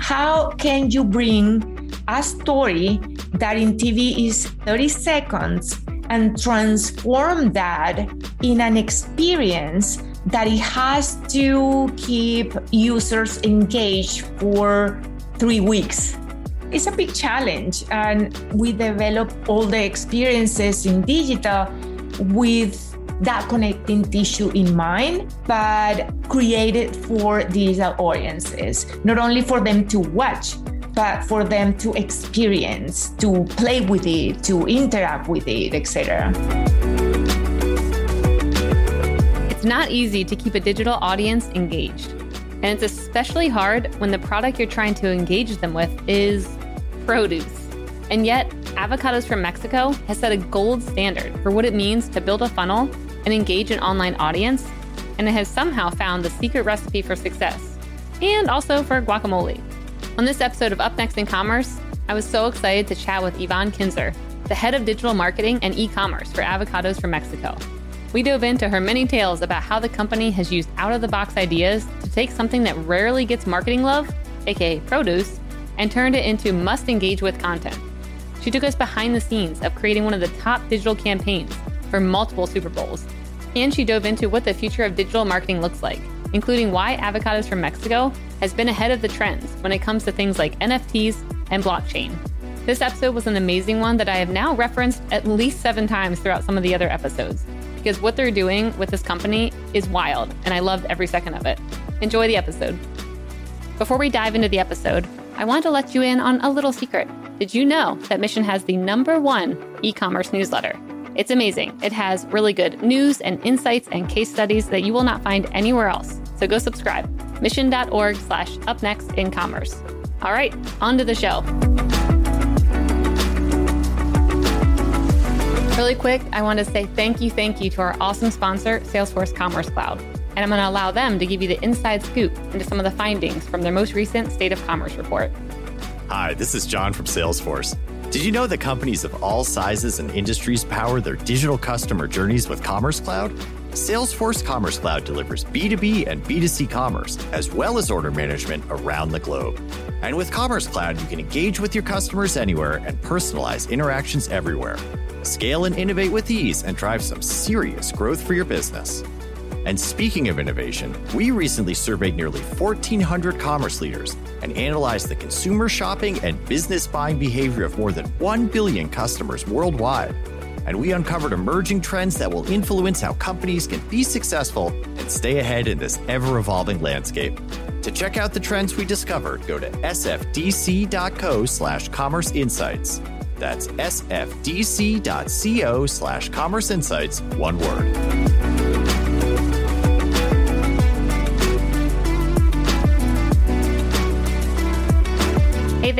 how can you bring a story that in TV is 30 seconds and transform that in an experience that it has to keep users engaged for three weeks. It's a big challenge, and we develop all the experiences in digital with that connecting tissue in mind, but created for digital audiences, not only for them to watch, but for them to experience, to play with it, to interact with it, etc. It's not easy to keep a digital audience engaged. And it's especially hard when the product you're trying to engage them with is produce. And yet, Avocados from Mexico has set a gold standard for what it means to build a funnel and engage an online audience, and it has somehow found the secret recipe for success and also for guacamole. On this episode of Up Next in Commerce, I was so excited to chat with Ivonne Kinser, the head of digital marketing and e commerce for Avocados from Mexico. We dove into her many tales about how the company has used out of the box ideas to take something that rarely gets marketing love, aka produce, and turned it into must engage with content. She took us behind the scenes of creating one of the top digital campaigns for multiple Super Bowls. And she dove into what the future of digital marketing looks like, including why Avocados from Mexico has been ahead of the trends when it comes to things like NFTs and blockchain. This episode was an amazing one that I have now referenced at least seven times throughout some of the other episodes, because what they're doing with this company is wild, and I loved every second of it. Enjoy the episode. Before we dive into the episode, I want to let you in on a little secret. Did you know that Mission has the number one e commerce newsletter? It's amazing. It has really good news and insights and case studies that you will not find anywhere else. So go subscribe. Mission.org slash up next in commerce. All right, on to the show. Really quick, I want to say thank you, thank you to our awesome sponsor, Salesforce Commerce Cloud. And I'm going to allow them to give you the inside scoop into some of the findings from their most recent State of Commerce report. Hi, this is John from Salesforce. Did you know that companies of all sizes and industries power their digital customer journeys with Commerce Cloud? Salesforce Commerce Cloud delivers B2B and B2C commerce, as well as order management around the globe. And with Commerce Cloud, you can engage with your customers anywhere and personalize interactions everywhere. Scale and innovate with ease and drive some serious growth for your business. And speaking of innovation, we recently surveyed nearly 1,400 commerce leaders and analyzed the consumer shopping and business buying behavior of more than 1 billion customers worldwide. And we uncovered emerging trends that will influence how companies can be successful and stay ahead in this ever evolving landscape. To check out the trends we discovered, go to sfdc.co slash commerce insights. That's sfdc.co slash commerce insights, one word.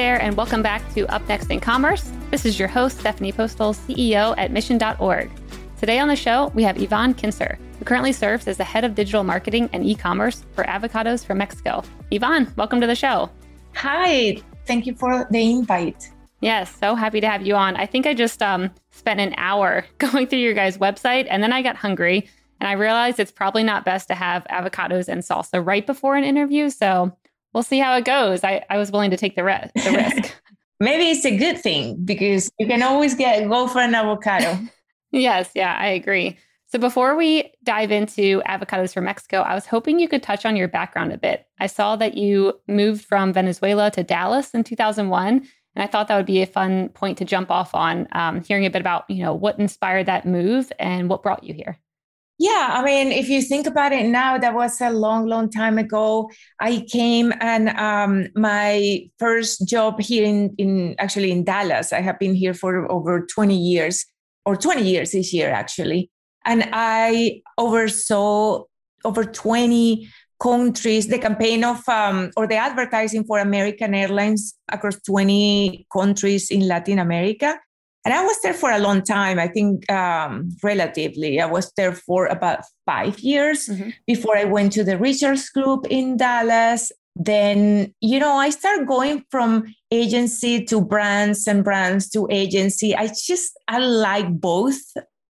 There, and welcome back to Up Next in Commerce. This is your host, Stephanie Postles, CEO at Mission.org. Today on the show, we have Ivonne Kinser, who currently serves as the head of digital marketing and e commerce for Avocados from Mexico. Ivonne, welcome to the show. Hi, thank you for the invite. Yes, so happy to have you on. I think I just um, spent an hour going through your guys' website and then I got hungry and I realized it's probably not best to have avocados and salsa right before an interview. So we'll see how it goes. I, I was willing to take the, re- the risk. Maybe it's a good thing because you can always get go for an avocado. yes, yeah, I agree. So before we dive into avocados from Mexico, I was hoping you could touch on your background a bit. I saw that you moved from Venezuela to Dallas in 2001, and I thought that would be a fun point to jump off on, um, hearing a bit about you know what inspired that move and what brought you here. Yeah, I mean, if you think about it now, that was a long, long time ago. I came and um, my first job here in, in actually in Dallas. I have been here for over 20 years, or 20 years this year, actually. And I oversaw over 20 countries, the campaign of, um, or the advertising for American Airlines across 20 countries in Latin America. And I was there for a long time. I think um, relatively, I was there for about five years mm-hmm. before I went to the Richards Group in Dallas. Then, you know, I started going from agency to brands and brands to agency. I just, I like both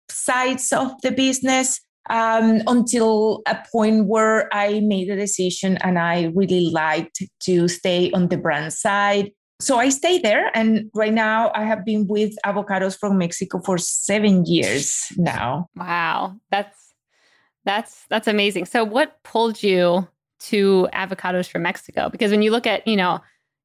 sides of the business. um, until a point where I made a decision and I really liked to stay on the brand side. So I stay there, and right now I have been with avocados from Mexico for seven years now. Wow, that's that's that's amazing. So what pulled you to avocados from Mexico? Because when you look at you know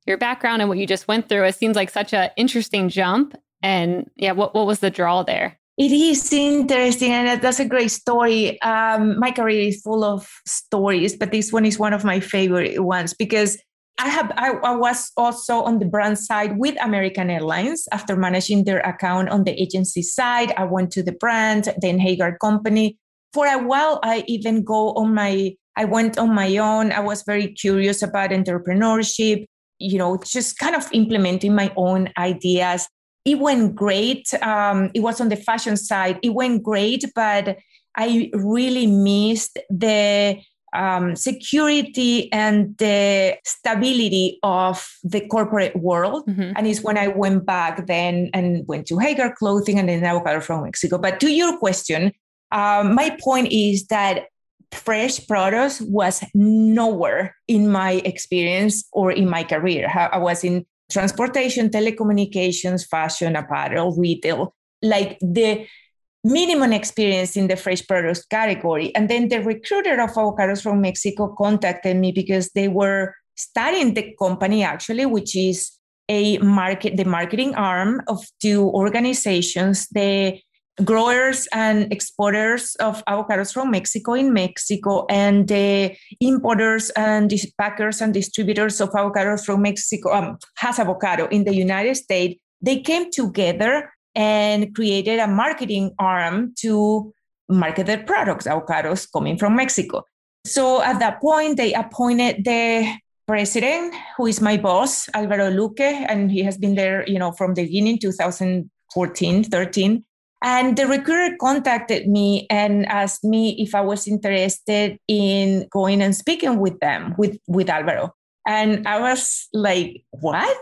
your background and what you just went through, it seems like such an interesting jump. And yeah, what what was the draw there? It is interesting, and that's a great story. Um, my career is full of stories, but this one is one of my favorite ones because I have I, I, was also on the brand side with American Airlines after managing their account on the agency side. I went to the brand, then Haggar Company. For a while, I even go on my I went on my own. I was very curious about entrepreneurship, you know, just kind of implementing my own ideas it went great. Um, it was on the fashion side. It went great, but I really missed the um, security and the stability of the corporate world. Mm-hmm. And it's when I went back then and went to Haggar Clothing and then Avocado from Mexico. But to your question, um, my point is that fresh produce was nowhere in my experience or in my career. I was in transportation, telecommunications, fashion, apparel, retail, like the minimum experience in the fresh produce category. And then the recruiter of avocados from Mexico contacted me because they were starting the company actually, which is a market, the marketing arm of two organizations. The growers and exporters of avocados from Mexico in Mexico and the importers and packers and distributors of avocados from Mexico, um, Hass Avocado in the United States, they came together and created a marketing arm to market their products, avocados coming from Mexico. So at that point, they appointed the president, who is my boss, Alvaro Luque, and he has been there, you know, from the beginning, 2014, 13 and the recruiter contacted me and asked me if I was interested in going and speaking with them, with, with Alvaro. And I was like, what?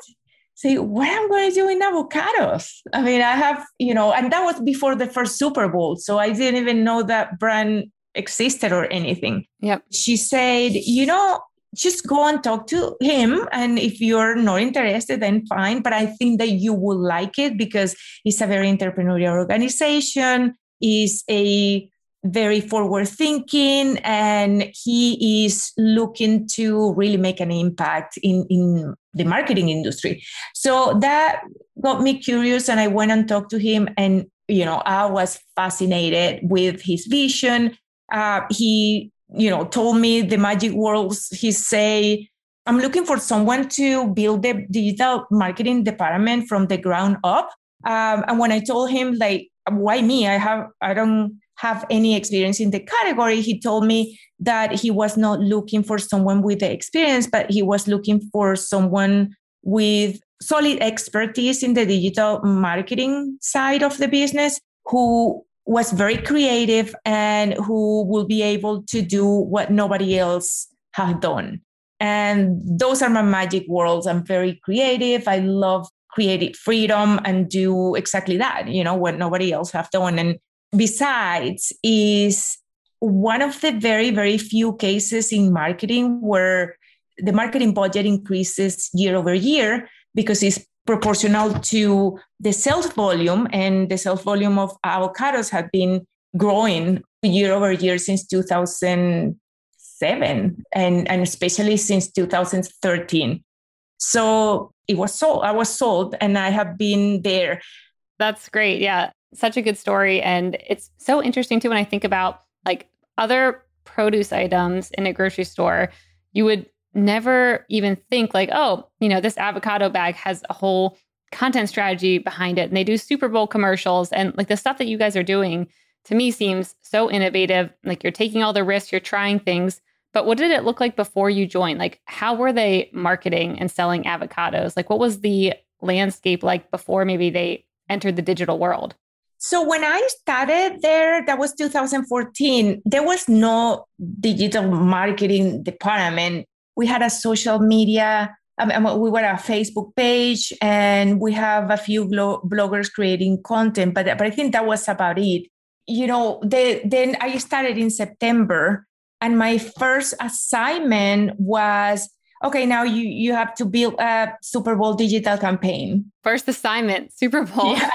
Say, what am I'm going to do in avocados? I mean, I have, you know, and that was before the first Super Bowl. So I didn't even know that brand existed or anything. Yep. She said, you know, just go and talk to him. And if you're not interested, then fine. But I think that you will like it because it's a very entrepreneurial organization, is a very forward thinking, and he is looking to really make an impact in, in the marketing industry. So that got me curious, and I went and talked to him, and you know, I was fascinated with his vision. Uh, he you know, told me the magic words, he say, I'm looking for someone to build the digital marketing department from the ground up. Um, and when I told him like, why me? I have, I don't have any experience in the category. He told me that he was not looking for someone with the experience, but he was looking for someone with solid expertise in the digital marketing side of the business who was very creative and who will be able to do what nobody else has done. And those are my magic worlds. I'm very creative. I love creative freedom and do exactly that, you know, what nobody else have done. And besides, is one of the very, very few cases in marketing where the marketing budget increases year over year because it's proportional to the sales volume, and the sales volume of avocados have been growing year over year since 2007, and, and especially since 2013. So it was sold. I was sold, and I have been there. That's great. Yeah, such a good story, and it's so interesting too when I think about like other produce items in a grocery store. You would never even think like, oh, you know, this avocado bag has a whole content strategy behind it. And they do Super Bowl commercials and like the stuff that you guys are doing to me seems so innovative. Like you're taking all the risks, you're trying things. But what did it look like before you joined? Like how were they marketing and selling avocados? Like what was the landscape like before maybe they entered the digital world? So when I started there, that was 2014, there was no digital marketing department we had a social media um, we were a Facebook page and we have a few bloggers creating content, but, but I think that was about it. you know, the, then I started in September, and my first assignment was okay. Now you you have to build a Super Bowl digital campaign. First assignment, Super Bowl. Yeah,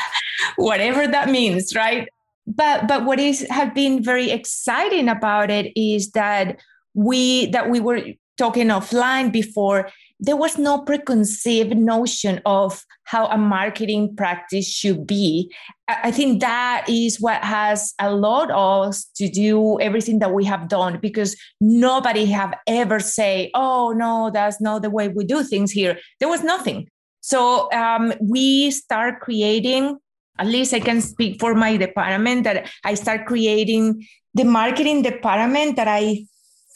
whatever that means, right? But but what is have been very exciting about it is that we that we were talking offline before there was no preconceived notion of how a marketing practice should be. I think that is what has allowed us to do everything that we have done because nobody have ever say, "Oh no, that's not the way we do things here." There was nothing. So um, we start creating. At least I can speak for my department that I start creating the marketing department that I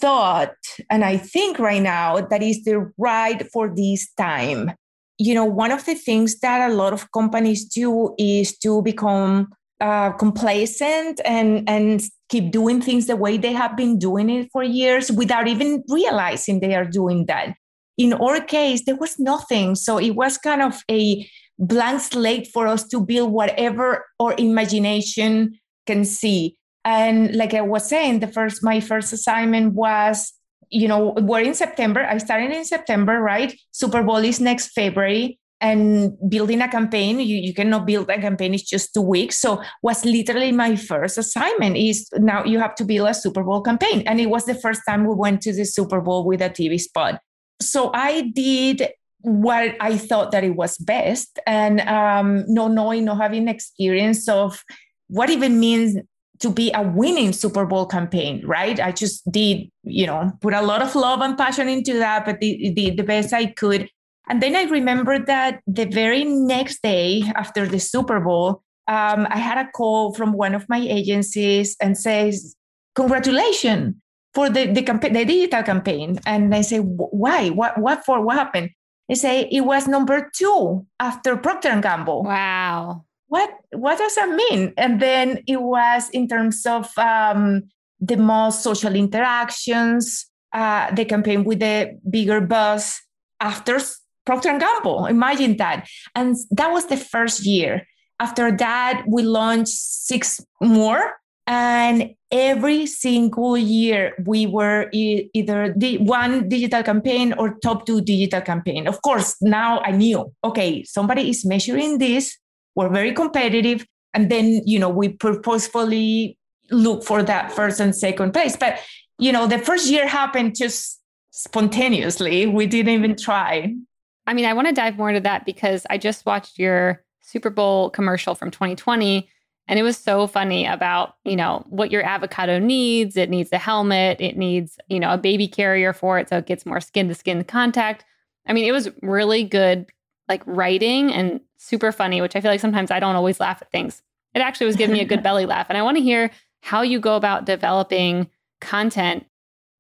thought and I think right now that is the right for this time. You know, one of the things that a lot of companies do is to become uh, complacent and and keep doing things the way they have been doing it for years without even realizing they are doing that. In our case, there was nothing, so it was kind of a blank slate for us to build whatever our imagination can see and like I was saying, the first my first assignment was, you know, we're in September. I started in September, right? Super Bowl is next February. And building a campaign, you, you cannot build a campaign, it's just two weeks. So was literally my first assignment is now you have to build a Super Bowl campaign. And it was the first time we went to the Super Bowl with a TV spot. So I did what I thought that it was best and um, no knowing, no having experience of what even means to be a winning Super Bowl campaign, right? I just did, you know, put a lot of love and passion into that, but did, the best I could. And then I remember that the very next day after the Super Bowl, um, I had a call from one of my agencies and says, "Congratulations for the the the digital campaign." And I say, "Why? What? What for? What happened?" They say it was number two after Procter and Gamble. Wow! what what does that mean? And then it was in terms of um, the most social interactions, uh, the campaign with the bigger buzz after Procter and Gamble. Imagine that, and that was the first year. After that, we launched six more, and every single year we were e- either the one digital campaign or top two digital campaign. Of course, now I knew okay, somebody is measuring this we're very competitive. And then, you know, we purposefully look for that first and second place. But, you know, the first year happened just spontaneously. We didn't even try. I mean, I want to dive more into that because I just watched your Super Bowl commercial from 2020 and it was so funny about, you know, what your avocado needs. It needs a helmet, it needs, you know, a baby carrier for it so it gets more skin to skin contact. I mean, it was really good like writing and super funny, which I feel like sometimes I don't always laugh at things. It actually was giving me a good belly laugh. And I want to hear how you go about developing content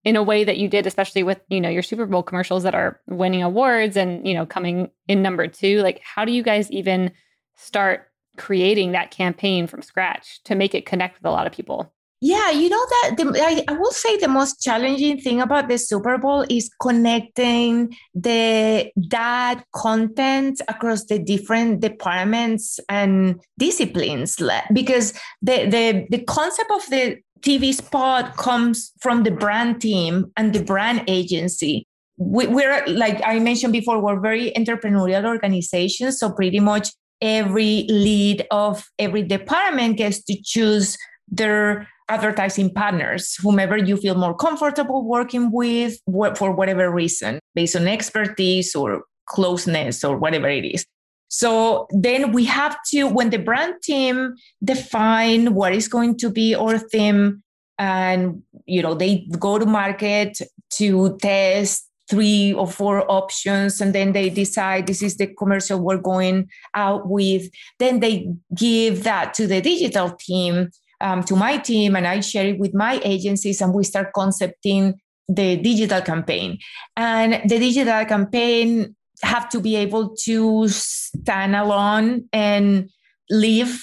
in a way that you did, especially with, you know, your Super Bowl commercials that are winning awards and, you know, coming in number two. Like, how do you guys even start creating that campaign from scratch to make it connect with a lot of people? Yeah, you know that the, I, I will say the most challenging thing about the Super Bowl is connecting the that content across the different departments and disciplines because the the the concept of the TV spot comes from the brand team and the brand agency. We, we're like I mentioned before, we're very entrepreneurial organizations, so pretty much every lead of every department gets to choose their advertising partners, whomever you feel more comfortable working with for whatever reason, based on expertise or closeness or whatever it is. So then we have to, when the brand team define what is going to be our theme, and you know they go to market to test three or four options and then they decide this is the commercial we're going out with then they give that to the digital team um, to my team and I share it with my agencies and we start concepting the digital campaign. And the digital campaign have to be able to stand alone and live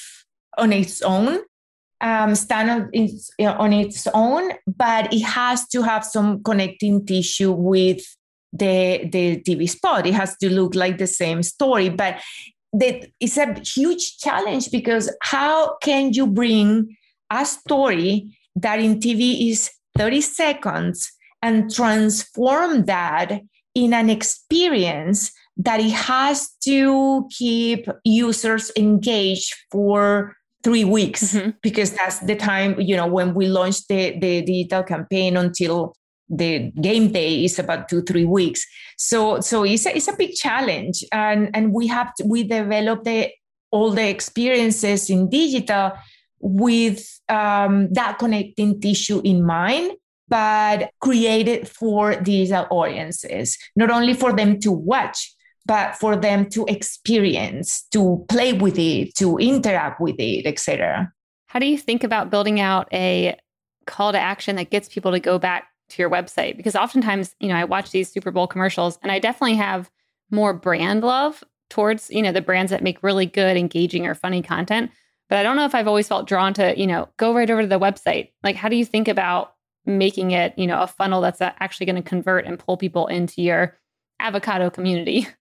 on its own, um, stand on its, on its own, but it has to have some connecting tissue with the the TV spot. It has to look like the same story, but that it's a huge challenge because how can you bring a story that in TV is 30 seconds and transform that in an experience that it has to keep users engaged for three weeks mm-hmm. because that's the time you know when we launched the, the digital campaign until the game day is about two three weeks so so it's a, it's a big challenge and and we have to, we develop the all the experiences in digital with um, that connecting tissue in mind but created for digital audiences not only for them to watch but for them to experience to play with it to interact with it etc how do you think about building out a call to action that gets people to go back to your website? Because oftentimes you know i watch these super bowl commercials and i definitely have more brand love towards you know the brands that make really good engaging or funny content. But i don't know if i've always felt drawn to you know go right over to the website. Like how do you think about making it you know a funnel that's actually going to convert and pull people into your avocado community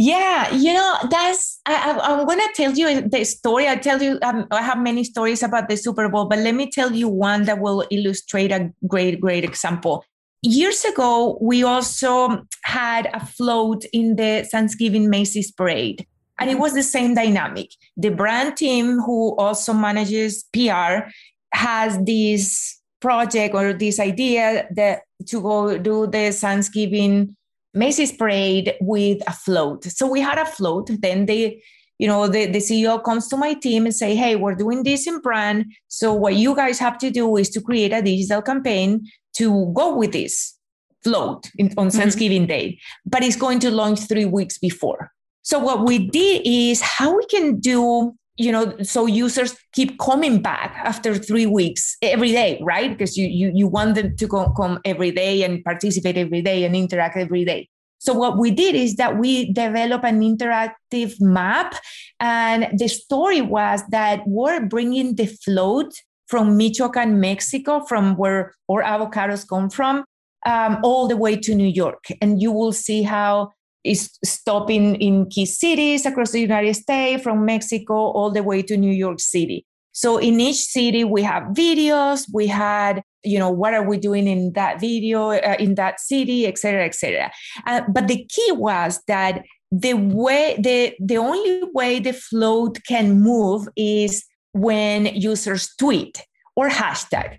Yeah, you know, that's, I, am going to tell you the story. I tell you, um, I have many stories about the Super Bowl, but let me tell you one that will illustrate a great, great example. Years ago, we also had a float in the Thanksgiving Macy's parade, and it mm-hmm. was the same dynamic. The brand team, who also manages PR, has this project or this idea that to go do the Thanksgiving Macy's parade with a float. So we had a float. Then they, you know, the, the CEO comes to my team and say, hey, we're doing this in brand. So what you guys have to do is to create a digital campaign to go with this float in, on mm-hmm. Thanksgiving mm-hmm. Day, but it's going to launch three weeks before. So what we did is how we can do you know so users keep coming back after three weeks every day right? Because you you, you want them to go, come every day and participate every day and interact every day. So what we did is that we developed an interactive map and the story was that we're bringing the float from michoacan mexico from where our avocados come from um, all the way to new york. And you will see how is stopping in key cities across the United States, from Mexico all the way to New York City. So in each city, we have videos. We had, you know, what are we doing in that video uh, in that city, et cetera, et cetera. Uh, but the key was that the way the the only way the float can move is when users tweet or hashtag.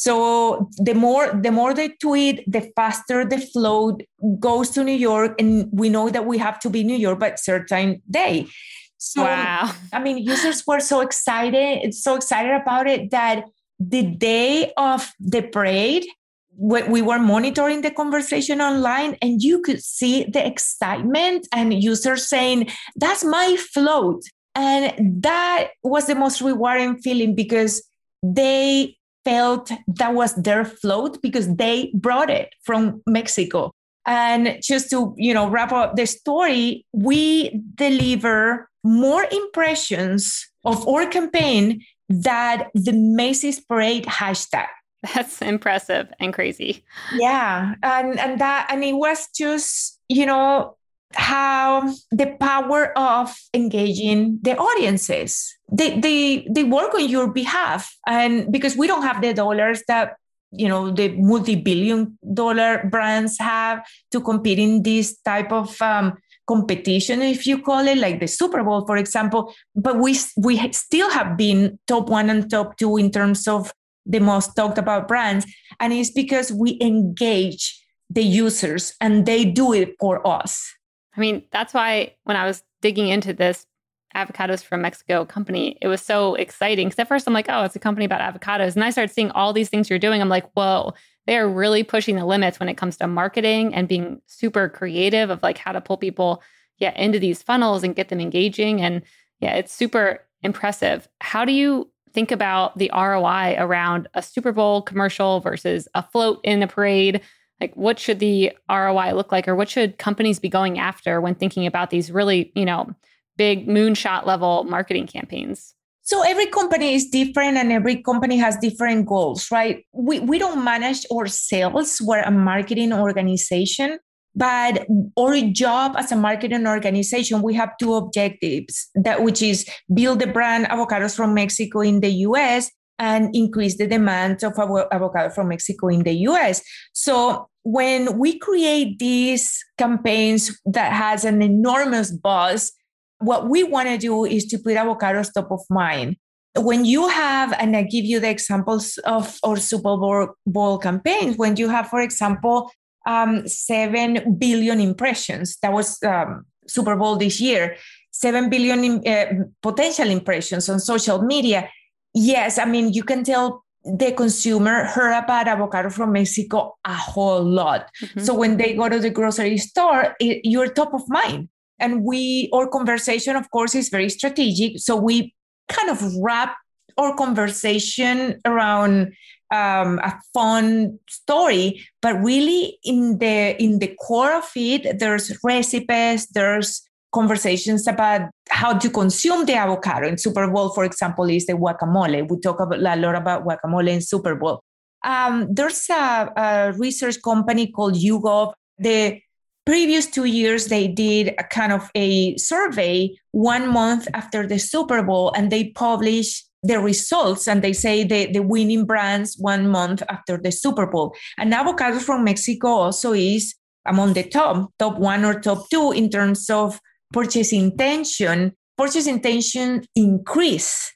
So the more the more they tweet, the faster the float goes to New York, and we know that we have to be New York by certain day. So wow. I mean, users were so excited, so excited about it that the day of the parade, we were monitoring the conversation online, and you could see the excitement and users saying, "That's my float," and that was the most rewarding feeling because they felt that was their float because they brought it from Mexico. And just to, you know, wrap up the story, we deliver more impressions of our campaign that the Macy's Parade hashtag. That's impressive and crazy. Yeah. And and that and it was just, you know, how the power of engaging the audiences. They, they they work on your behalf. And because we don't have the dollars that you know the multi-billion dollar brands have to compete in this type of um, competition if you call it like the super bowl for example. But we we still have been top one and top two in terms of the most talked about brands. And it's because we engage the users and they do it for us I mean, that's why when I was digging into this avocados from Mexico company, it was so exciting. Because at first I'm like, oh, it's a company about avocados. And I started seeing all these things you're doing. I'm like, whoa, they are really pushing the limits when it comes to marketing and being super creative of like how to pull people yeah, into these funnels and get them engaging. And yeah, it's super impressive. How do you think about the ROI around a Super Bowl commercial versus a float in the parade? Like what should the ROI look like or what should companies be going after when thinking about these really, you know, big moonshot level marketing campaigns? So every company is different and every company has different goals, right? We, we don't manage our sales. We're a marketing organization, but our job as a marketing organization, we have two objectives that which is build the brand avocados from Mexico in the US and increase the demand of avocado from Mexico in the US. So when we create these campaigns that has an enormous buzz, what we want to do is to put avocados top of mind. When you have, and I give you the examples of our Super Bowl campaigns, when you have, for example, um, 7 billion impressions, that was um, Super Bowl this year, 7 billion in, uh, potential impressions on social media. Yes, I mean, you can tell the consumer heard about avocado from Mexico a whole lot. Mm-hmm. So when they go to the grocery store, it, you're top of mind. And we, our conversation, of course, is very strategic. So we kind of wrap our conversation around um, a fun story, but really in the in the core of it, there's recipes, there's conversations about how to consume the avocado. In Super Bowl, for example, is the guacamole. We talk about, a lot about guacamole in Super Bowl. Um, there's a, a, research company called YouGov. The previous two years, they did a kind of a survey one month after the Super Bowl, and they published the results and they say the, the winning brands one month after the Super Bowl. And avocado from Mexico also is among the top, top one or top two in terms of purchase intention, purchase intention increase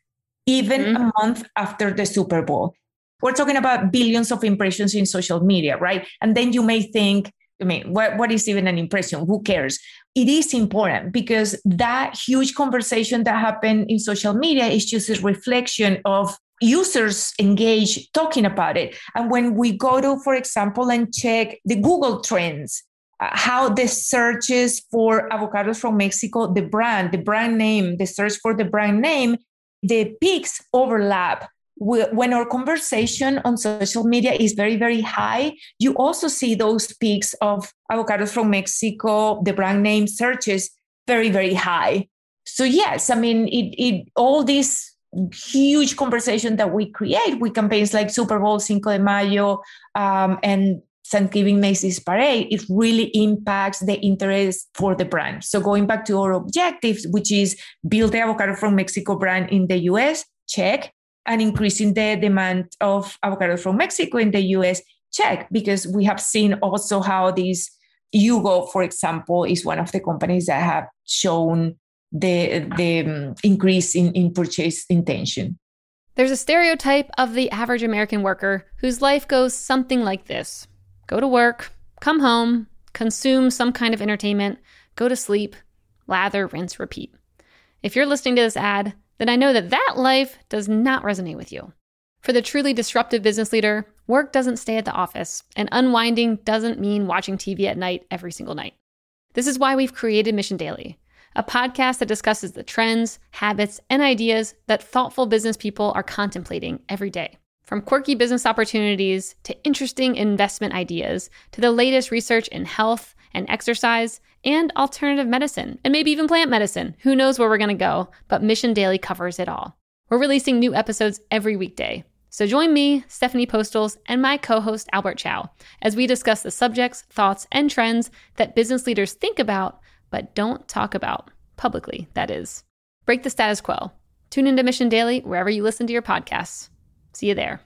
even mm-hmm. a month after the Super Bowl. We're talking about billions of impressions in social media, right? And then you may think, I mean, what, what is even an impression? Who cares? It is important because that huge conversation that happened in social media is just a reflection of users engage talking about it. And when we go to, for example, and check the Google trends, how the searches for avocados from Mexico, the brand, the brand name, the search for the brand name, the peaks overlap. When our conversation on social media is very, very high, you also see those peaks of avocados from Mexico, the brand name searches very, very high. So yes, I mean, it, it all this huge conversation that we create with campaigns like Super Bowl Cinco de Mayo um, and Thanksgiving Macy's parade, it really impacts the interest for the brand. So going back to our objectives, which is build the avocado from Mexico brand in the US, check, and increasing the demand of avocado from Mexico in the US, check, because we have seen also how this YouGov, for example, is one of the companies that have shown the the um, increase in, in purchase intention. There's a stereotype of the average American worker whose life goes something like this go to work, come home, consume some kind of entertainment, go to sleep, lather, rinse, repeat. If you're listening to this ad, then I know that that life does not resonate with you. For the truly disruptive business leader, work doesn't stay at the office, and unwinding doesn't mean watching TV at night every single night. This is why we've created Mission Daily, a podcast that discusses the trends, habits, and ideas that thoughtful business people are contemplating every day. From quirky business opportunities to interesting investment ideas to the latest research in health and exercise and alternative medicine, and maybe even plant medicine. Who knows where we're going to go, but Mission Daily covers it all. We're releasing new episodes every weekday. So join me, Stephanie Postles, and my co host Albert Chow as we discuss the subjects, thoughts, and trends that business leaders think about but don't talk about publicly, that is. Break the status quo. Tune into Mission Daily wherever you listen to your podcasts. See you there.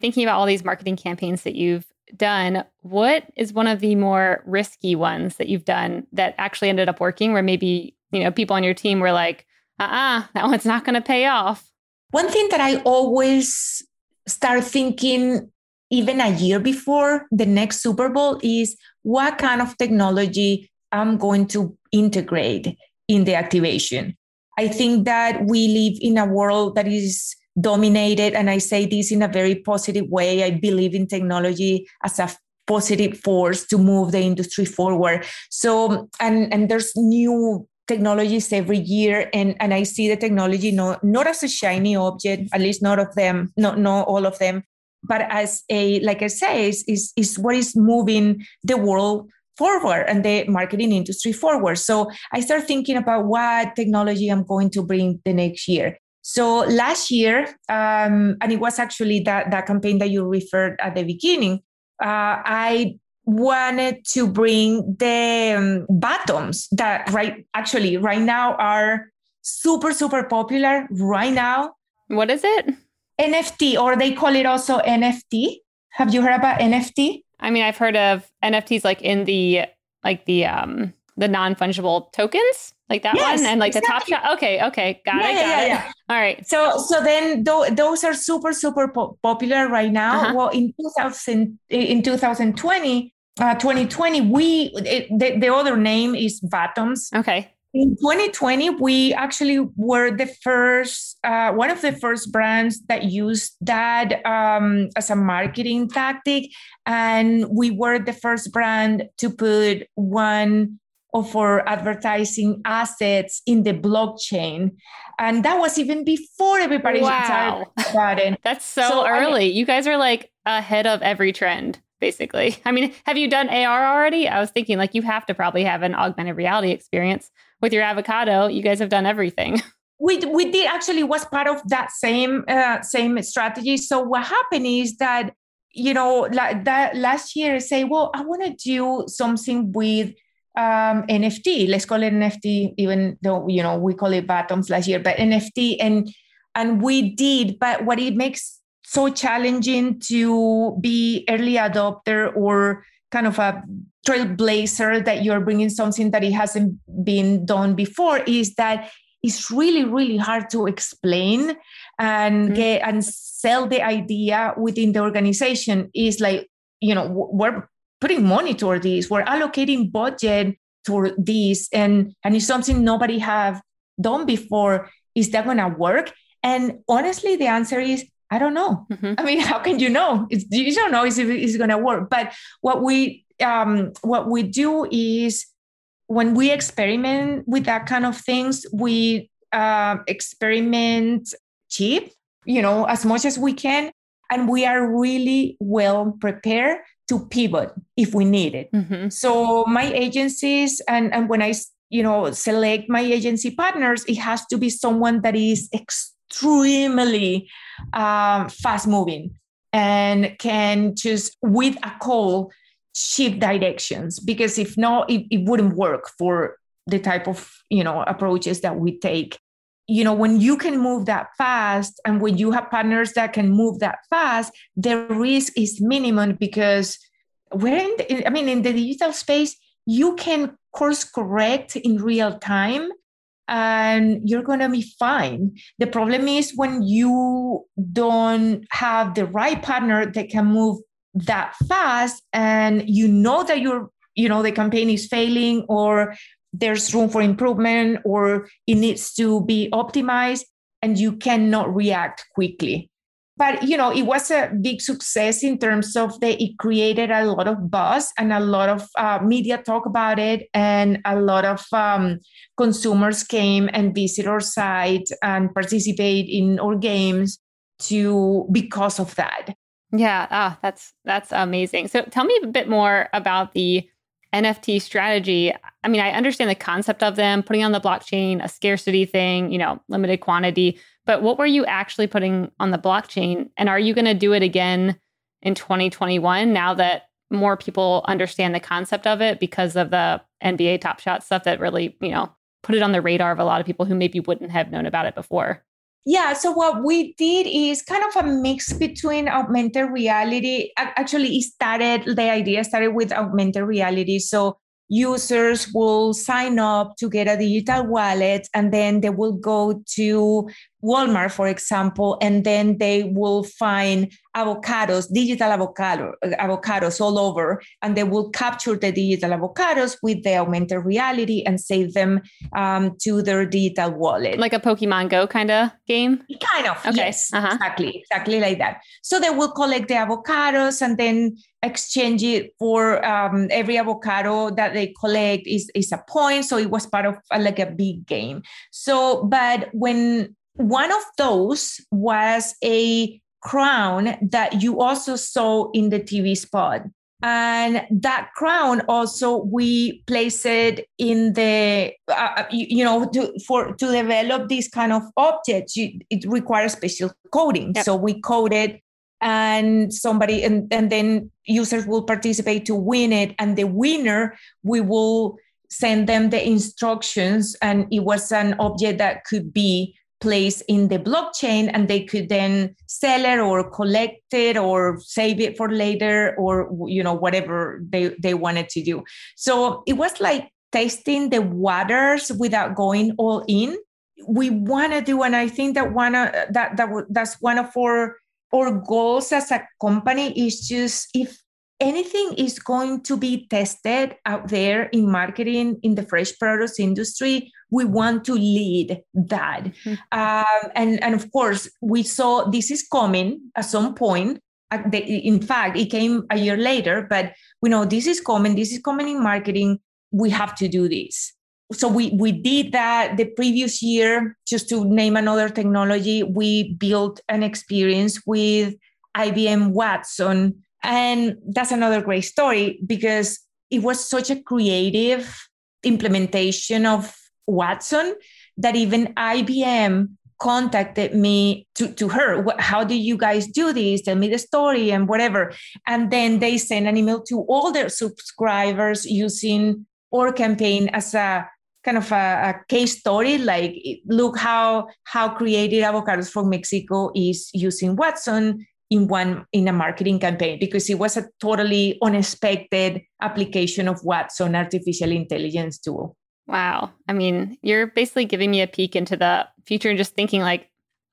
Thinking about all these marketing campaigns that you've done, what is one of the more risky ones that you've done that actually ended up working where maybe, you know, people on your team were like, uh-uh, that one's not going to pay off? One thing that I always start thinking even a year before the next Super Bowl is what kind of technology I'm going to integrate in the activation. I think that we live in a world that is dominated. And I say this in a very positive way. I believe in technology as a positive force to move the industry forward. So, and, and there's new technologies every year and, and I see the technology not, not as a shiny object, at least not of them, not, not all of them, but as a, like I say, is, is, is what is moving the world forward and the marketing industry forward. So I start thinking about what technology I'm going to bring the next year. So last year, um, and it was actually that, that campaign that you referred at the beginning, uh, I wanted to bring the um, Vatoms that right actually right now are super super popular right now what is it NFT, or they call it also NFT. Have you heard about NFT? I mean, I've heard of NFTs like in the like the um the non fungible tokens, like that yes, one, and like exactly. the top shot. Okay, okay, got yeah, it, got yeah, it. Yeah. All right. So so then th- those are super super po- popular right now. Uh-huh. Well, in 2000 in 2020, uh, 2020, we it, the, the other name is Vatoms. Okay. In 2020, we actually were the first, uh, one of the first brands that used that um, as a marketing tactic. And we were the first brand to put one of for advertising assets in the blockchain. And that was even before everybody wow. started about it. That's so, so early. I mean, you guys are like ahead of every trend basically. I mean, have you done AR already? I was thinking like you have to probably have an augmented reality experience with your avocado. You guys have done everything. We, we did actually was part of that same uh, same strategy. So what happened is that you know like that last year say, well, I want to do something with um, NFT. Let's call it NFT, even though you know we call it Vatoms last year, but NFT and and we did. But what it makes so challenging to be early adopter or kind of a trailblazer that you're bringing something that it hasn't been done before is that it's really really hard to explain and mm-hmm. get and sell the idea within the organization is like you know we're putting money toward this we're allocating budget toward this and and it's something nobody have done before is that going to work and honestly the answer is I don't know. Mm-hmm. I mean, how can you know? It's, you don't know if it's going to work. But what we um, what we do is when we experiment with that kind of things, we uh, experiment cheap, you know, as much as we can, and we are really well prepared to pivot if we need it. Mm-hmm. So my agencies and and when I you know select my agency partners, it has to be someone that is. Extremely um, fast moving and can just with a call shift directions because if not it, it wouldn't work for the type of you know approaches that we take you know when you can move that fast and when you have partners that can move that fast the risk is minimum because the, i mean in the digital space you can course correct in real time and you're going to be fine. The problem is when you don't have the right partner that can move that fast and you know that you're you know the campaign is failing or there's room for improvement or it needs to be optimized and you cannot react quickly. But you know it was a big success in terms of that it created a lot of buzz and a lot of uh, media talk about it and a lot of um, consumers came and visit our site and participate in our games to because of that. Yeah. Ah that's that's amazing. So tell me a bit more about the nft strategy i mean i understand the concept of them putting on the blockchain a scarcity thing you know limited quantity but what were you actually putting on the blockchain? And are you going to do it again in 2021 now that more people understand the concept of it because of the NBA Top Shot stuff that really, you know, put it on the radar of a lot of people who maybe wouldn't have known about it before? Yeah, so what we did is kind of a mix between augmented reality. Actually, it started, the idea started with augmented reality. So users will sign up to get a digital wallet and then they will go to Walmart, for example, and then they will find avocados, digital avocado, avocados all over, and they will capture the digital avocados with the augmented reality and save them um, to their digital wallet. Like a Pokemon Go kind of game? Kind of, okay. yes, uh-huh. exactly, exactly like that. So they will collect the avocados and then exchange it for um, every avocado that they collect is, is a point. So it was part of uh, like a big game. So, but when one of those was a crown that you also saw in the TV spot. And that crown also we place it in the uh, uh, you, you, know to, for to develop these kind of objects you, it requires special coding. Yep. So we code it and somebody and, and then users will participate to win it and the winner we will send them the instructions and it was an object that could be placed in the blockchain and they could then sell it or collect it or save it for later or you know whatever they they wanted to do. So it was like testing the waters without going all in. We want to do and i think that one of that that that's one of our our goals as a company is just if anything is going to be tested out there in marketing in the fresh produce industry we want to lead that. Mm-hmm. um, and and of course we saw this is coming at some point. In fact it came a year later but we know this is coming this is coming in marketing. We have to do this so we we did that the previous year just to name another technology we built an experience with IBM Watson and that's another great story because it was such a creative implementation of Watson that even IBM contacted me to, to her. How do you guys do this? Tell me the story and whatever. And then they sent an email to all their subscribers using our campaign as a kind of a, a, case story like look how how creative avocados from mexico is using watson in one in a marketing campaign because it was a totally unexpected application of Watson artificial intelligence tool. Wow. I mean, you're basically giving me a peek into the future and just thinking like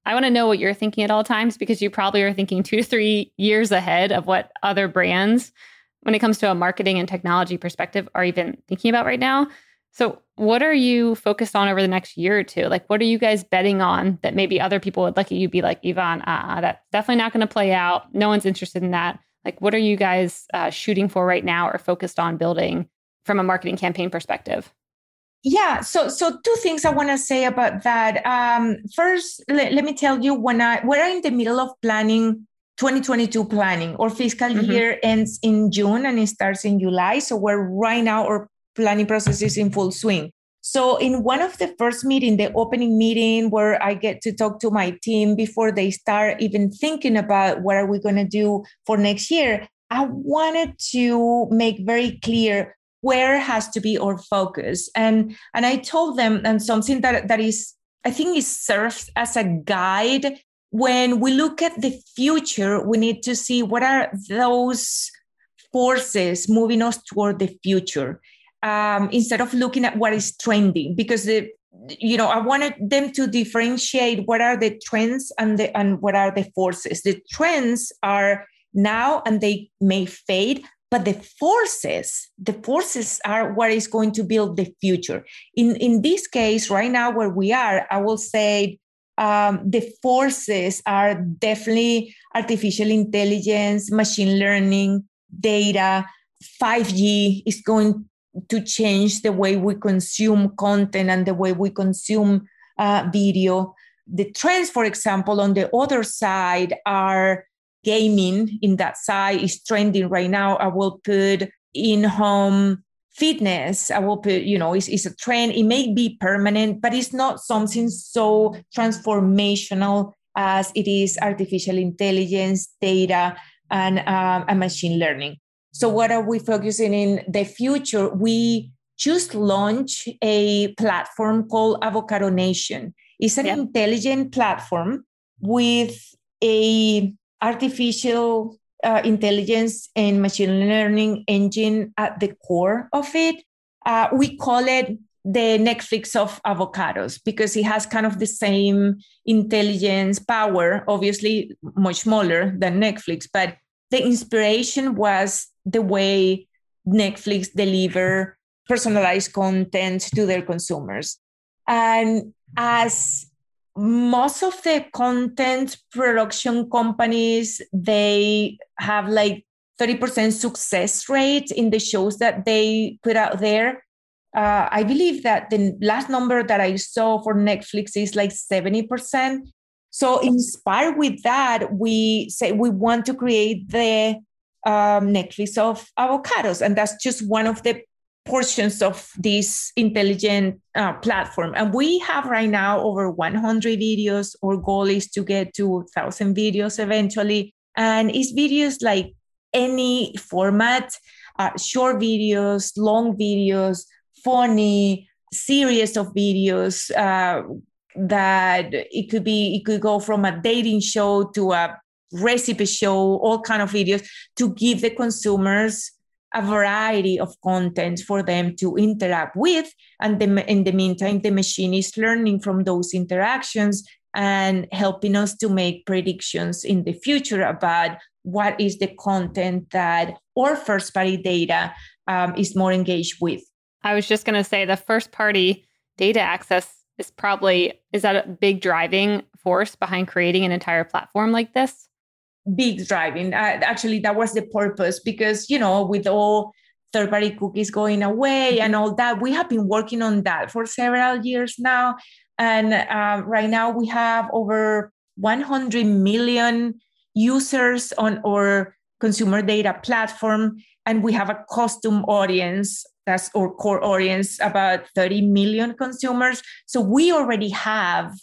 I want to know what you're thinking at all times because you probably are thinking 2 to 3 years ahead of what other brands when it comes to a marketing and technology perspective are even thinking about right now. So, what are you focused on over the next year or two? Like, what are you guys betting on that maybe other people would look at you be like, Ivonne, uh, that's definitely not going to play out. No one's interested in that. Like, what are you guys uh, shooting for right now or focused on building from a marketing campaign perspective? Yeah, so so two things I want to say about that. Um, first, let, let me tell you when I we're in the middle of planning 2022 planning. Our fiscal mm-hmm. year ends in June and it starts in July. So we're right now or planning process is in full swing. So in one of the first meeting, the opening meeting where I get to talk to my team before they start even thinking about what are we going to do for next year, I wanted to make very clear where has to be our focus. And and I told them and something that that is I think it serves as a guide when we look at the future, we need to see what are those forces moving us toward the future um, instead of looking at what is trending because the you know i wanted them to differentiate what are the trends and the and what are the forces. The trends are now and they may fade but the forces the forces are what is going to build the future. In in this case right now where we are i will say um, the forces are definitely artificial intelligence machine learning data 5g is going to change the way we consume content and the way we consume uh, video. The trends, for example, on the other side are gaming in that side is trending right now. I will put in home fitness. I will put, you know, it's, it's a trend. It may be permanent, but it's not something so transformational as it is artificial intelligence, data, and, um, and machine learning. So, what are we focusing in the future? We just launched a platform called Avocado Nation. It's an intelligent platform with a artificial uh, intelligence and machine learning engine at the core of it. Uh, we call it the Netflix of avocados because it has kind of the same intelligence power, obviously much smaller than Netflix, but the inspiration was the way Netflix deliver personalized content to their consumers. And as most of the content production companies, they have like 30% success rate in the shows that they put out there. Uh, I believe that the last number that I saw for Netflix is like 70%. So, inspired with that, we say we want to create the um, Netflix of avocados. And that's just one of the portions of this intelligent uh, platform. And we have right now over 100 videos. Our goal is to get to 1,000 videos eventually. And it's videos like any format uh, short videos, long videos, funny, series of videos, uh, that it could be it could go from a dating show to a recipe show all kind of videos to give the consumers a variety of content for them to interact with. And the, in the meantime the machine is learning from those interactions and helping us to make predictions in the future about what is the content that our first party data um, is more engaged with. I was just going to say the first party data access is probably is that a big driving force behind creating an entire platform like this big driving. Uh, actually that was the purpose because you know with all third party cookies going away and all that we have been working on that for several years now. And um, right now we have over 100 million users on our consumer data platform and we have a custom audience that's our core audience, about 30 million consumers. So we already have,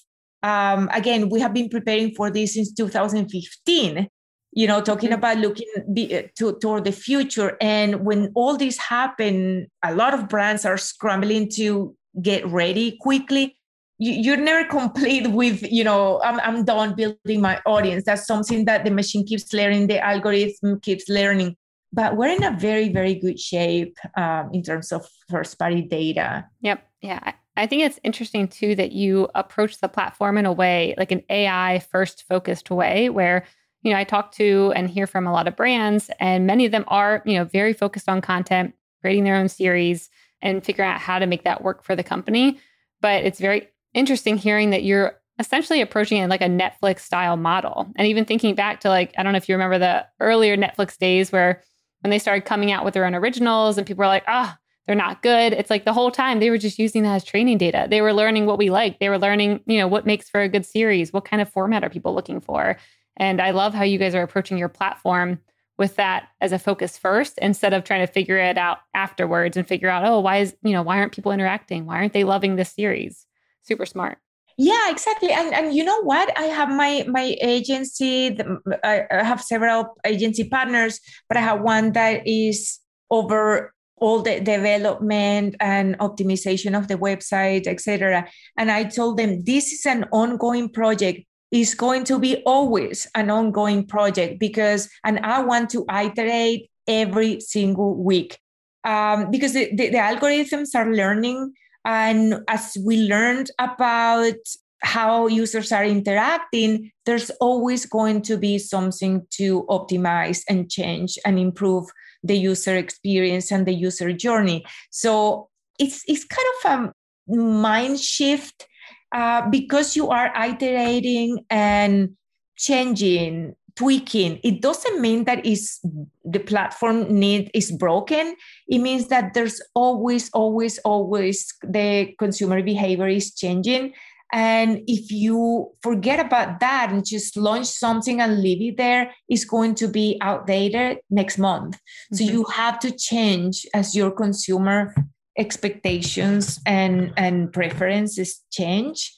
um, again, we have been preparing for this since 2015 you know talking mm-hmm. about looking be, to, toward the future. And when all this happened a lot of brands are scrambling to get ready quickly. You, you're never complete with you know I'm, I'm done building my audience. That's something that the machine keeps learning the algorithm keeps learning. But we're in a very very good shape um, in terms of first party data. Yep. Yeah i think it's interesting too that you approach the platform in a way like an ai first focused way where you know i talk to and hear from a lot of brands and many of them are you know very focused on content creating their own series and figuring out how to make that work for the company but it's very interesting hearing that you're essentially approaching it like a Netflix style model. And even thinking back to like, I don't know if you remember the earlier Netflix days where when they started coming out with their own originals and people were like, ah, oh, they're not good. It's like the whole time they were just using that as training data. They were learning what we like. They were learning, you know, what makes for a good series. What kind of format are people looking for? And I love how you guys are approaching your platform with that as a focus first instead of trying to figure it out afterwards and figure out, oh, why is, you know, why aren't people interacting? Why aren't they loving this series? Super smart yeah exactly and and you know what i have my my agency the, I, I have several agency partners but i have one that is over all the development and optimization of the website etc and i told them this is an ongoing project. Is going to be always an ongoing project because and i want to iterate every single week. Um, because the, the, the algorithms are learning and as we learned about how users are interacting, there's always going to be something to optimize and change and improve the user experience and the user journey. So it's it's kind of a mind shift uh, because you are iterating and changing tweaking. It doesn't mean that is the platform need is broken. It means that there's always always always the consumer behavior is changing and if you forget about that and just launch something and leave it there it's going to be outdated next month mm-hmm. so you have to change as your consumer expectations and and preferences change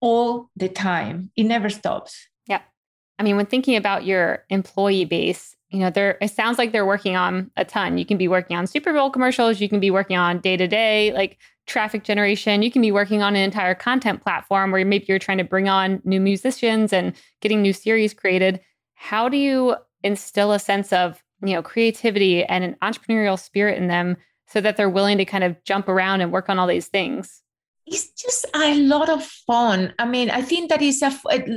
all the time it never stops Yeah. I mean, when thinking about your employee base, you know, there it sounds like they're working on a ton. You can be working on Super Bowl commercials, you can be working on day to day like traffic generation, you can be working on an entire content platform where maybe you're trying to bring on new musicians and getting new series created. How do you instill a sense of, you know, creativity and an entrepreneurial spirit in them so that they're willing to kind of jump around and work on all these things? it's just a lot of fun. I mean, I think that is a.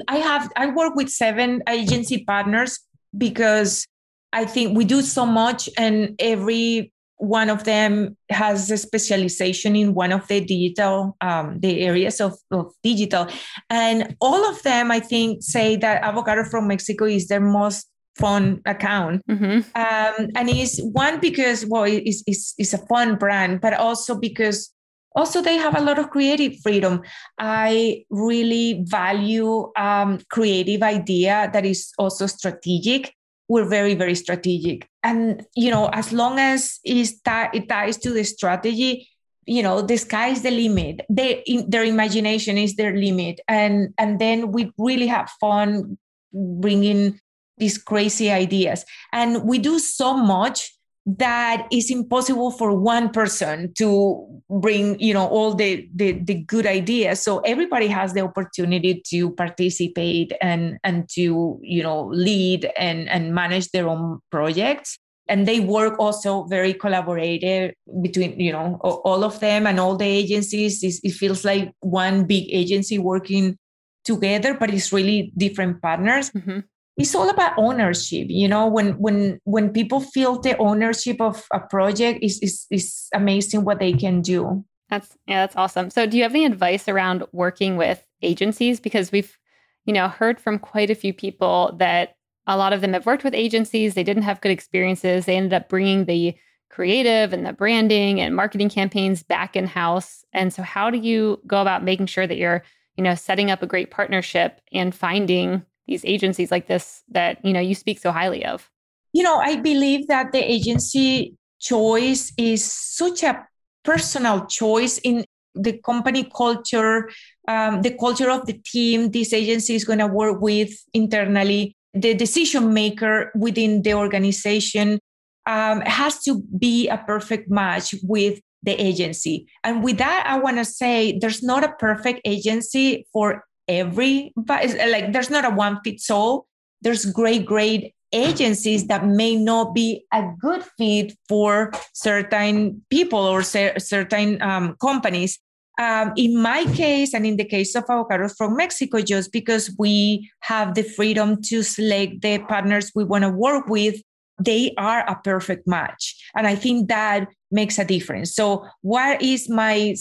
I have I work with seven agency partners because I think we do so much, and every one of them has a specialization in one of the digital um, the areas of, of digital. And all of them i think say that avocado from mexico is their most fun account. Mm-hmm. um, and it's one because well it's, it's, it's a fun brand but also because also they have a lot of creative freedom. I really value um, creative idea that is also strategic. We're very very strategic and you know as long as it ties to the strategy you know the sky is the limit. They their imagination is their limit. And and then we really have fun bringing these crazy ideas. And we do so much that is impossible for one person to bring you know all the, the the good ideas. So everybody has the opportunity to participate and and to you know lead and and manage their own projects. And they work also very collaborative between you know all of them and all the agencies. It feels like one big agency working together but it's really different partners. Mm-hmm it's all about ownership you know when when when people feel the ownership of a project is is is amazing what they can do. That's yeah that's awesome. So do you have any advice around working with agencies? Because we've you know heard from quite a few people that a lot of them have worked with agencies they didn't have good experiences they ended up bringing the creative and the branding and marketing campaigns back in house and so how do you go about making sure that you're you know setting up a great partnership and finding these agencies like this that you know you speak so highly of you know i believe that the agency choice is such a personal choice in the company culture um, the culture of the team this agency is going to work with internally the decision maker within the organization um, has to be a perfect match with the agency. And with that, I want to say there's not a perfect agency for every like there's not a one fits all. There's great great agencies that may not be a good fit for certain people or cer- certain um, companies. Um, in my case and in the case of avocados from mexico just because we have the freedom to select the partners we want to work with they are a perfect match. And i think that makes a difference. So what is my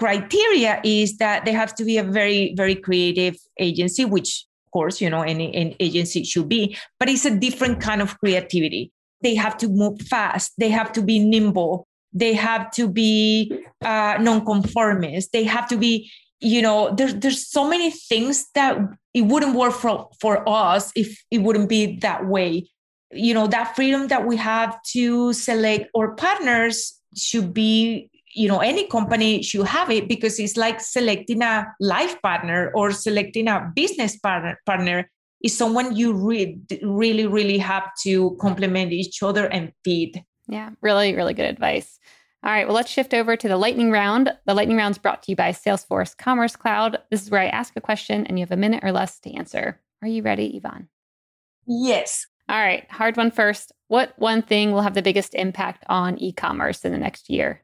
criteria is that they have to be a very very creative agency which of course you know any, any agency should be but it's a different kind of creativity. They have to move fast. They have to be nimble. They have to be uh, non-conformist. They have to be you know there's there's so many things that it wouldn't work for for us if it wouldn't be that way. You know that freedom that we have to select our partners should be you know any company should have it because it's like selecting a life partner or selecting a business partner partner is someone you re- really really have to complement each other and feed. Yeah really really good advice. All right well let's shift over to the lightning round. The lightning round is brought to you by salesforce commerce cloud. This is where i ask a question and you have a minute or less to answer. Are you ready ivonne? Yes. All right hard one first. What one thing will have the biggest impact on e-commerce in the next year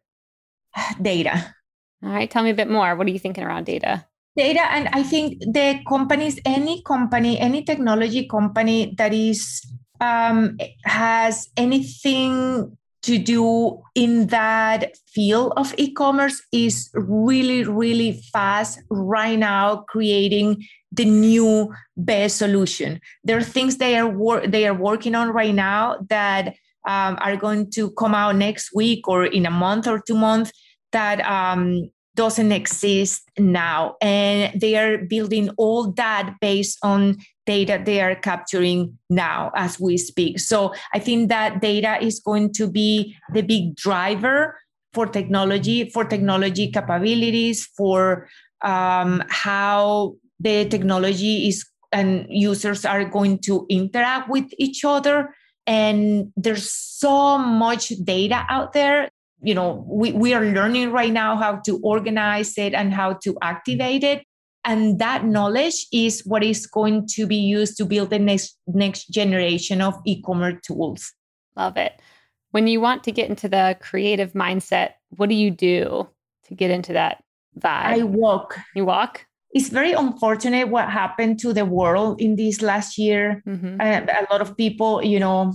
data. All right, tell me a bit more. What are you thinking around data? Data, and I think the companies, any company, any technology company that is um, has anything to do in that field of e-commerce is really really fast right now creating the new best solution there are things they are wor- they are working on right now that um, are going to come out next week or in a month or two months that um, doesn't exist now. And they are building all that based on data they are capturing now as we speak. So I think that data is going to be the big driver for technology, for technology capabilities, for um, how the technology is and users are going to interact with each other. And there's so much data out there you know we, we are learning right now how to organize it and how to activate it. And that knowledge is what is going to be used to build the next next generation of e-commerce tools. Love it. When you want to get into the creative mindset what do you do to get into that vibe? I walk. You walk? It's very unfortunate what happened to the world in this last year. Mm-hmm. uh, a lot of people you know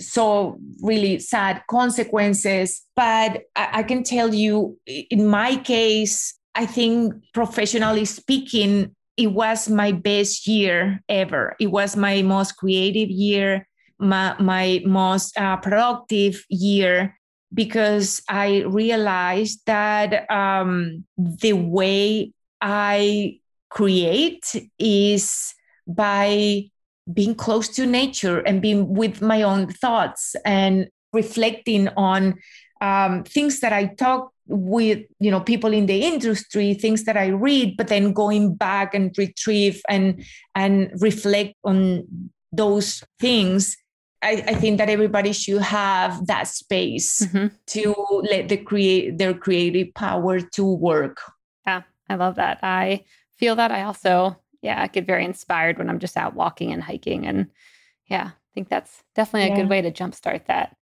so really sad consequences. But I, I can tell you, in my case, I think professionally speaking, it was my best year ever. It was my most creative year, my, my most uh, productive year, because I realized that um, the way I create is by being close to nature and being with my own thoughts and reflecting on um, things that I talk with you know people in the industry things that i read but then going back and retrieve and and reflect on those things I, I, think that everybody should have that space mm-hmm. to let the create their creative power to work. Yeah, I love that. I feel that. I also, yeah, I get very inspired when I'm just out walking and hiking. And yeah, I think that's definitely a yeah. good way to jumpstart that.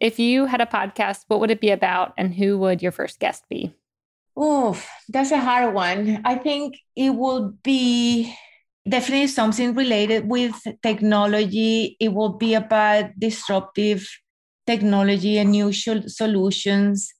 If you had a podcast, what would it be about and who would your first guest be? Oh, that's a hard one. I think it would be definitely something related with technology. It will be about disruptive technology and new solutions.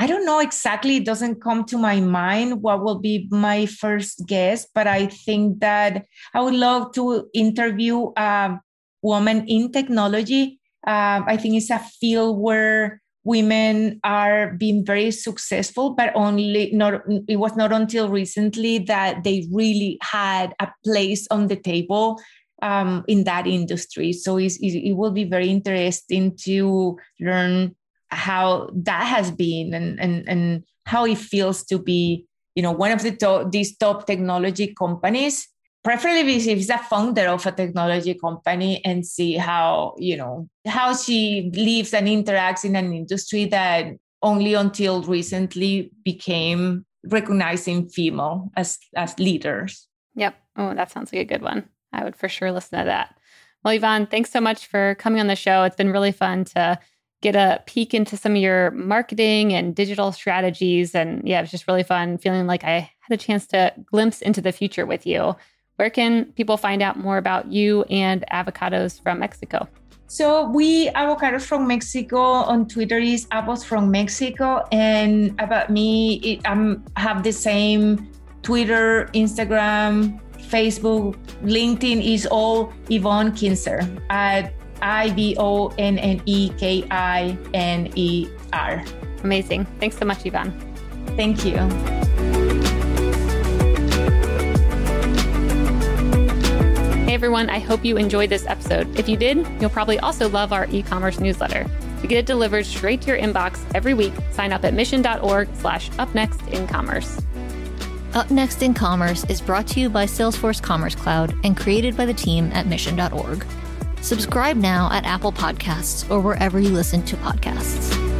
I don't know exactly, it doesn't come to my mind what will be my first guest, but I think that I would love to interview a woman in technology. Uh, I think it's a field where women are being very successful but only not it was not until recently that they really had a place on the table um, in that industry so it will be very interesting to learn how that has been and, and, and how it feels to be you know one of the top, these top technology companies. Preferably if a founder of a technology company and see how you know how she lives and interacts in an industry that only until recently became recognizing female as as leaders. Yep. Oh that sounds like a good one. I would for sure listen to that. Well ivonne thanks so much for coming on the show. It's been really fun to get a peek into some of your marketing and digital strategies. And yeah it was just really fun feeling like i had a chance to glimpse into the future with you. Where can people find out more about you and avocados from Mexico? So we avocados from Mexico on Twitter is apples from Mexico, and about me, I um, have the same Twitter, Instagram, Facebook, LinkedIn is all Ivonne Kinser I V O N N E K I N E R. Amazing. Thanks so much, Ivonne. Thank you. Hey everyone, I hope you enjoyed this episode. If you did, you'll probably also love our e-commerce newsletter. To get it delivered straight to your inbox every week, sign up at mission.org slash upnext in commerce. Up Next in Commerce is brought to you by Salesforce Commerce Cloud and created by the team at mission.org. Subscribe now at Apple Podcasts or wherever you listen to podcasts.